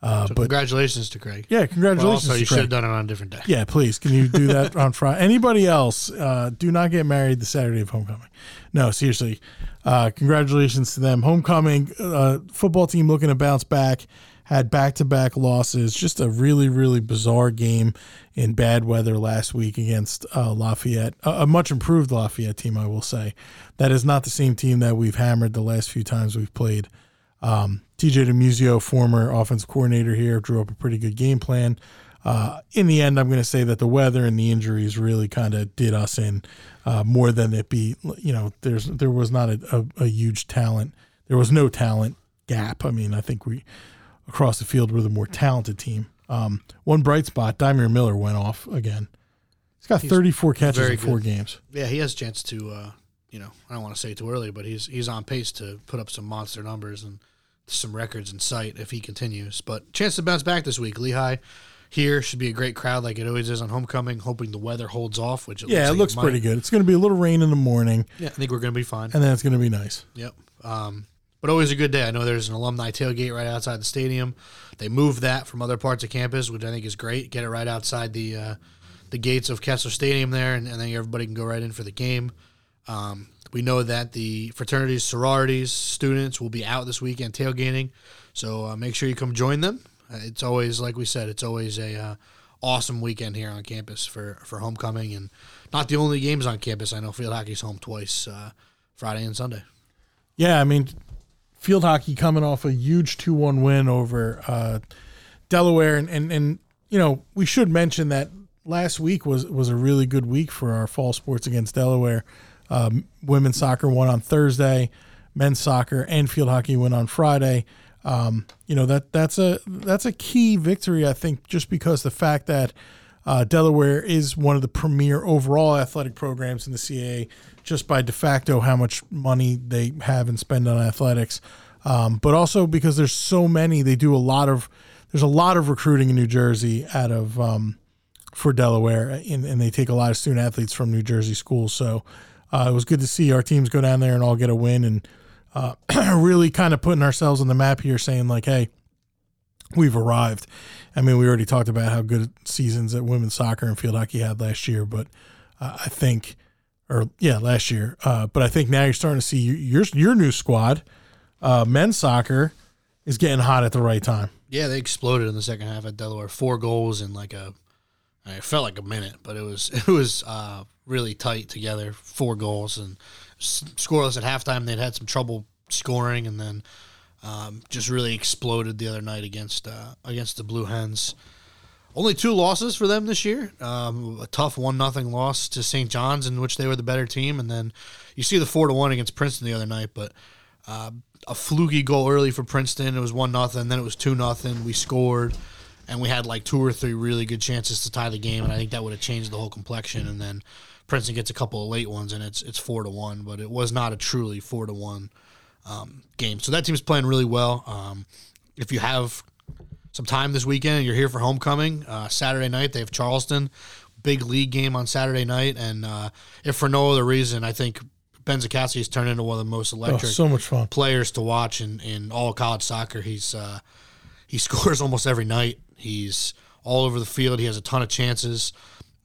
uh, So but congratulations to Craig. yeah, congratulations. also, to you should have done it on a different day. Yeah, please. Can you do that on Friday? Anybody else? Uh, do not get married the Saturday of homecoming. No, seriously. Uh, congratulations to them. Homecoming uh, football team looking to bounce back. Had back to back losses. Just a really, really bizarre game in bad weather last week against uh, Lafayette, a, a much improved Lafayette team, I will say. That is not the same team that we've hammered the last few times we've played. Um, TJ DeMuzio, former offensive coordinator here, drew up a pretty good game plan. Uh, in the end, I'm going to say that the weather and the injuries really kind of did us in uh, more than it be. You know, there's there was not a, a, a huge talent. There was no talent gap. I mean, I think we across the field were the more talented team. Um, one bright spot, Dymere Miller went off again. He's got 34 catches in four good. games. Yeah, he has a chance to, uh, you know, I don't want to say too early, but he's he's on pace to put up some monster numbers and some records in sight if he continues. But chance to bounce back this week. Lehigh here should be a great crowd like it always is on homecoming. Hoping the weather holds off, which it Yeah, looks it like looks might. pretty good. It's going to be a little rain in the morning, Yeah, I think we're gonna be fine. and then it's going to be nice. Yep. Um, but always a good day. I know there's an alumni tailgate right outside the stadium. They moved that from other parts of campus, which I think is great. Get it right outside the uh, the gates of Kessler Stadium there, and, and then everybody can go right in for the game. Um, we know that the fraternities, sororities, students will be out this weekend tailgating, so uh, make sure you come join them. Uh, it's always, like we said, it's always a uh, awesome weekend here on campus for for homecoming, and not the only games on campus. I know field hockey's home twice, uh, Friday and Sunday. Yeah, I mean, field hockey coming off a huge 2 1 win over uh, Delaware. And, and, and, you know, we should mention that last week was, was a really good week for our fall sports against Delaware. Um, women's soccer won on Thursday, men's soccer and field hockey went on Friday. Um, you know that that's a that's a key victory, I think, just because the fact that uh, Delaware is one of the premier overall athletic programs in the CAA, just by de facto how much money they have and spend on athletics, um, but also because there's so many. They do a lot of there's a lot of recruiting in New Jersey out of um, for Delaware, and, and they take a lot of student athletes from New Jersey schools. So uh, it was good to see our teams go down there and all get a win, and uh, really kind of putting ourselves on the map here, saying like, hey we've arrived. I mean, we already talked about how good seasons that women's soccer and field hockey had last year, but uh, I think, or yeah, last year. Uh, but I think now you're starting to see your your, new squad, uh, men's soccer, is getting hot at the right time. Yeah, they exploded in the second half at Delaware. Four goals in like a, I mean, it felt like a minute, but it was it was uh, really tight together. Four goals and scoreless at halftime. They'd had some trouble scoring, and then um, just really exploded the other night against uh, against the Blue Hens. Only two losses for them this year. Um, a tough one nothing loss to St. John's, in which they were the better team, and then you see the four to one against Princeton the other night. But uh, a fluky goal early for Princeton. It was one nothing. Then it was two nothing. We scored, and we had like two or three really good chances to tie the game, and I think that would have changed the whole complexion. And then Princeton gets a couple of late ones, and it's it's four to one. But it was not a truly four to one um, game. So that team's playing really well. Um, if you have some time this weekend and you're here for homecoming, uh, Saturday night they have Charleston, big league game on Saturday night, and uh, if for no other reason, I think Ben Zakowski has turned into one of the most Oh, electric so much fun. players to watch in, in all college soccer. He's uh, he scores almost every night. He's all over the field. He has a ton of chances.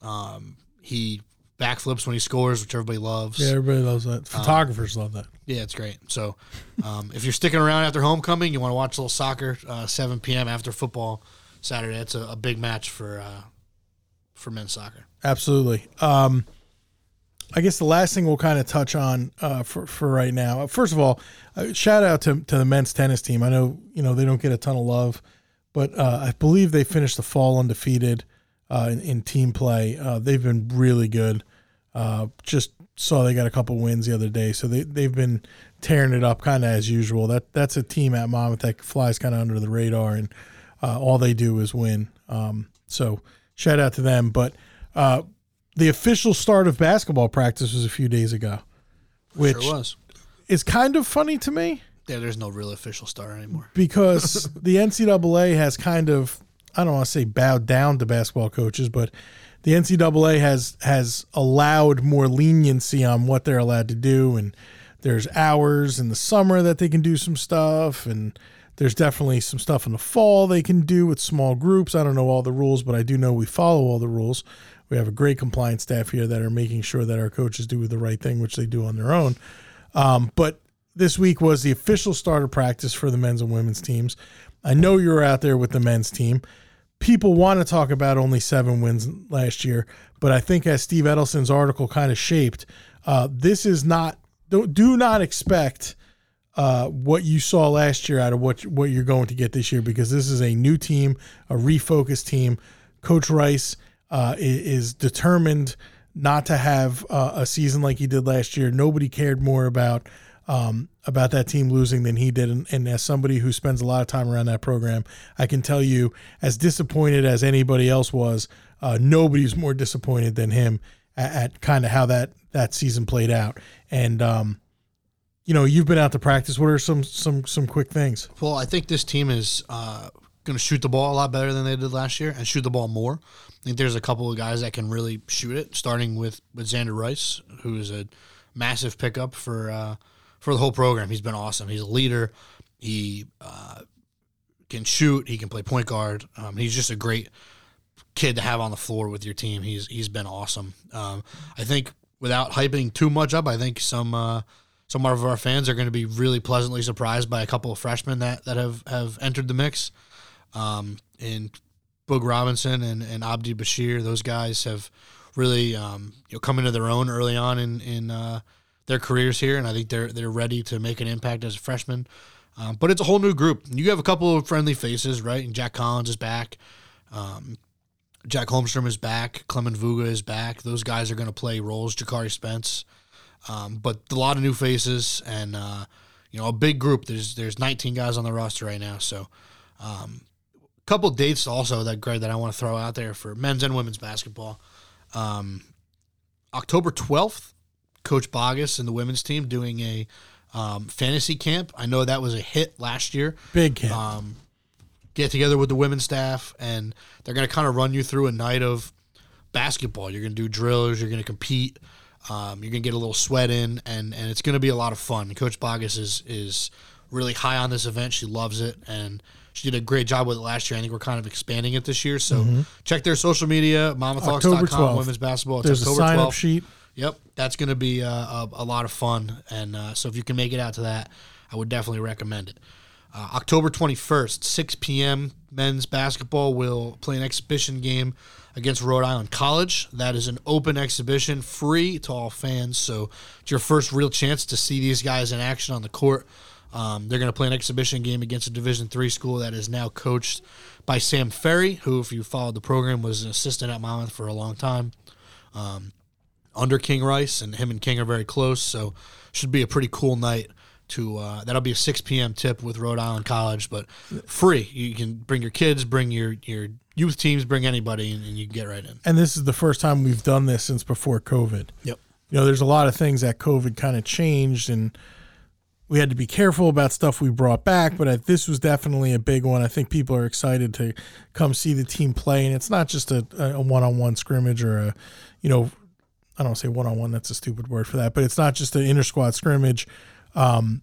Um, he backflips when he scores, which everybody loves. Yeah, everybody loves that. Photographers love that. Yeah, it's great. So, um, if you're sticking around after homecoming, you want to watch a little soccer, uh, 7 p.m. after football Saturday. It's a, a big match for uh, for men's soccer. Absolutely. Um, I guess the last thing we'll kind of touch on uh, for for right now. First of all, uh, shout out to to the men's tennis team. I know you know they don't get a ton of love, but uh, I believe they finished the fall undefeated uh, in, in team play. Uh, they've been really good. Uh, just saw they got a couple wins the other day, so they they've been tearing it up kind of as usual. That that's a team at Monmouth that flies kind of under the radar, and uh, all they do is win. Um, so shout out to them. But uh, the official start of basketball practice was a few days ago, which Sure was. is kind of funny to me. Yeah, there's no real official star anymore. because the NCAA has kind of I don't want to say bowed down to basketball coaches, but the NCAA has has allowed more leniency on what they're allowed to do, and there's hours in the summer that they can do some stuff, and there's definitely some stuff in the fall they can do with small groups. I don't know all the rules, but I do know we follow all the rules. We have a great compliance staff here that are making sure that our coaches do the right thing, which they do on their own. Um, but this week was the official start of practice for the men's and women's teams. I know you were out there with the men's team. People want to talk about only seven wins last year, but I think as Steve Edelson's article kind of shaped, uh, this is not. Do, do not expect uh, what you saw last year out of what what you're going to get this year because this is a new team, a refocused team. Coach Rice uh, is determined not to have uh, a season like he did last year. Nobody cared more about um, about that team losing than he did, and, and as somebody who spends a lot of time around that program, I can tell you, as disappointed as anybody else was, uh, nobody's more disappointed than him at, at kind of how that that season played out. And um, you know, you've been out to practice. What are some some some quick things? Well, I think this team is uh, going to shoot the ball a lot better than they did last year, and shoot the ball more. I think there's a couple of guys that can really shoot it, starting with with Xander Rice, who is a massive pickup for uh, for the whole program. He's been awesome. He's a leader. He uh, can shoot. He can play point guard. Um, he's just a great kid to have on the floor with your team. He's he's been awesome. Um, I think without hyping too much up, I think some uh, some of our fans are going to be really pleasantly surprised by a couple of freshmen that, that have, have entered the mix. Um, and Boog Robinson and, and Abdi Bashir, those guys have really um, you know come into their own early on in in uh, their careers here, and I think they're they're ready to make an impact as a freshman. Um, but it's a whole new group. You have a couple of friendly faces, right? And Jack Collins is back. Um, Jack Holmstrom is back. Clement Vuga is back. Those guys are going to play roles. Jakari Spence, um, but a lot of new faces and uh, you know a big group. There's there's 19 guys on the roster right now. So um, a couple dates also that Greg that I want to throw out there for men's and women's basketball. Um, October 12th, Coach Boggess and the women's team doing a um, fantasy camp. I know that was a hit last year Big camp. um, get together with the women's staff, and they're going to kind of run you through a night of basketball. You're going to do drills. You're going to compete. Um, you're going to get a little sweat in, and and it's going to be a lot of fun. Coach Boggess is is really high on this event. She loves it, and she did a great job with it last year. I think we're kind of expanding it this year. So check their social media, Mm-hmm. 12th. women's basketball. It's There's a October sign 12th. up sheet. Yep, that's going to be uh, a, a lot of fun, and uh, so if you can make it out to that, I would definitely recommend it. Uh, October 21st, 6 p.m. Men's basketball will play an exhibition game against Rhode Island College. That is an open exhibition, free to all fans. So it's your first real chance to see these guys in action on the court. Um, they're going to play an exhibition game against a Division three school that is now coached by Sam Ferry, who, if you followed the program, was an assistant at Monmouth for a long time under King Rice, and him and King are very close. So should be a pretty cool night. To uh, that'll be a 6 p.m. tip with Rhode Island College, but free. You can bring your kids, bring your your youth teams, bring anybody, and, and you can get right in. And this is the first time we've done this since before COVID. Yep. You know, there's a lot of things that COVID kind of changed, and we had to be careful about stuff we brought back. But I, this was definitely a big one. I think people are excited to come see the team play, and it's not just a, a one-on-one scrimmage or a, you know, I don't say one-on-one. That's a stupid word for that, but it's not just an inter-squad scrimmage. Um,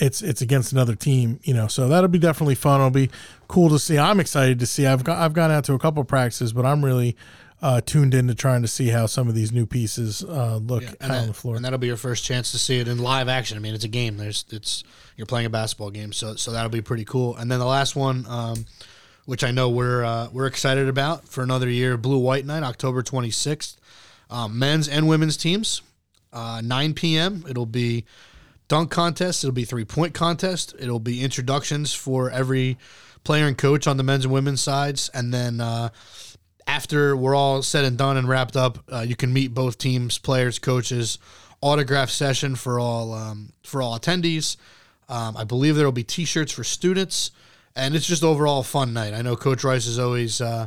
it's it's against another team, you know. So that'll be definitely fun. It'll be cool to see. I'm excited to see. I've got I've gone out to a couple of practices, but I'm really uh, tuned into trying to see how some of these new pieces uh, look Yeah, out and, on that, the floor. and that'll be your first chance to see it in live action. I mean, it's a game. There's it's you're playing a basketball game, so so that'll be pretty cool. And then the last one, um, which I know we're uh, we're excited about for another year, Blue White Night, October 26th, um, men's and women's teams, uh, 9 p.m. It'll be dunk contest. It'll be three point contest. It'll be introductions for every player and coach on the men's and women's sides, and then uh, after we're all said and done and wrapped up, uh, you can meet both teams, players, coaches. Autograph session for all um, for all attendees. Um, I believe there will be T-shirts for students, and it's just overall a fun night. I know Coach Rice is always uh,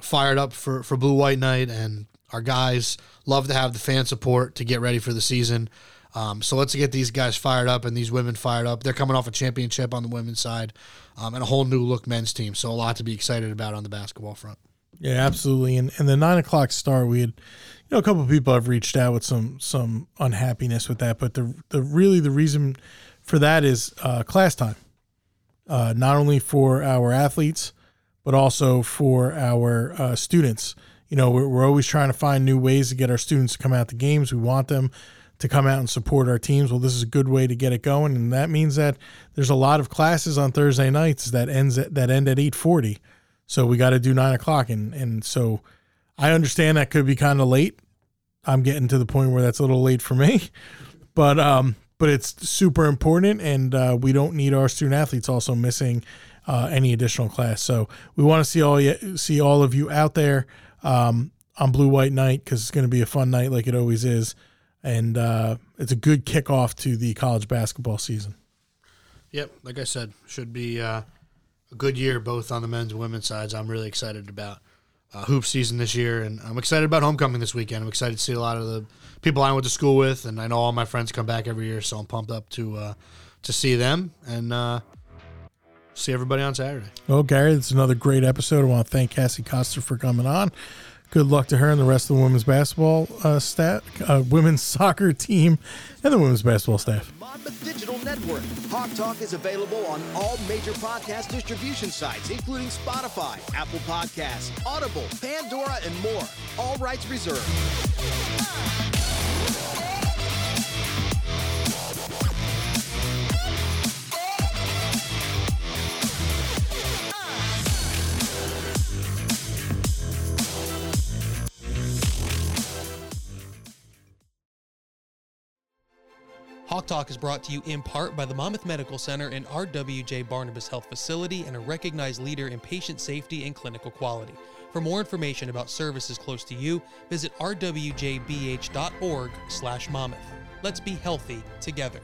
fired up for for Blue White Night, and our guys love to have the fan support to get ready for the season. Um, so let's get these guys fired up and these women fired up. They're coming off a championship on the women's side um, and a whole new look men's team. So a lot to be excited about on the basketball front. Yeah, absolutely. And and the nine o'clock start, we had, you know, a couple of people have reached out with some some unhappiness with that, but the the really the reason for that is uh, class time, uh, not only for our athletes, but also for our uh, students. You know, we're, we're always trying to find new ways to get our students to come out to games. We want them to come out and support our teams. Well, this is a good way to get it going, and that means that there's a lot of classes on Thursday nights that ends at, that end at eight forty. So we got to do nine o'clock, and and so I understand that could be kind of late. I'm getting to the point where that's a little late for me, but um, but it's super important, and uh, we don't need our student athletes also missing uh, any additional class. So we want to see all you, see all of you out there um, on Blue White Night because it's going to be a fun night like it always is, and uh, it's a good kickoff to the college basketball season. Yep, like I said, should be uh, a good year both on the men's and women's sides. I'm really excited about uh, hoop season this year, and I'm excited about homecoming this weekend. I'm excited to see a lot of the people I went to school with, and I know all my friends come back every year, so I'm pumped up to uh, to see them and uh, see everybody on Saturday. Well, Gary, it's another great episode. I want to thank Cassie Coster for coming on. Good luck to her and the rest of the women's basketball uh, staff, uh, women's soccer team, and the women's basketball staff. Monmouth Digital Network. Hawk Talk is available on all major podcast distribution sites, including Spotify, Apple Podcasts, Audible, Pandora, and more. All rights reserved. Hawk Talk is brought to you in part by the Monmouth Medical Center and RWJ Barnabas Health Facility and a recognized leader in patient safety and clinical quality. For more information about services close to you, visit rwjbh.org/monmouth. Let's be healthy together.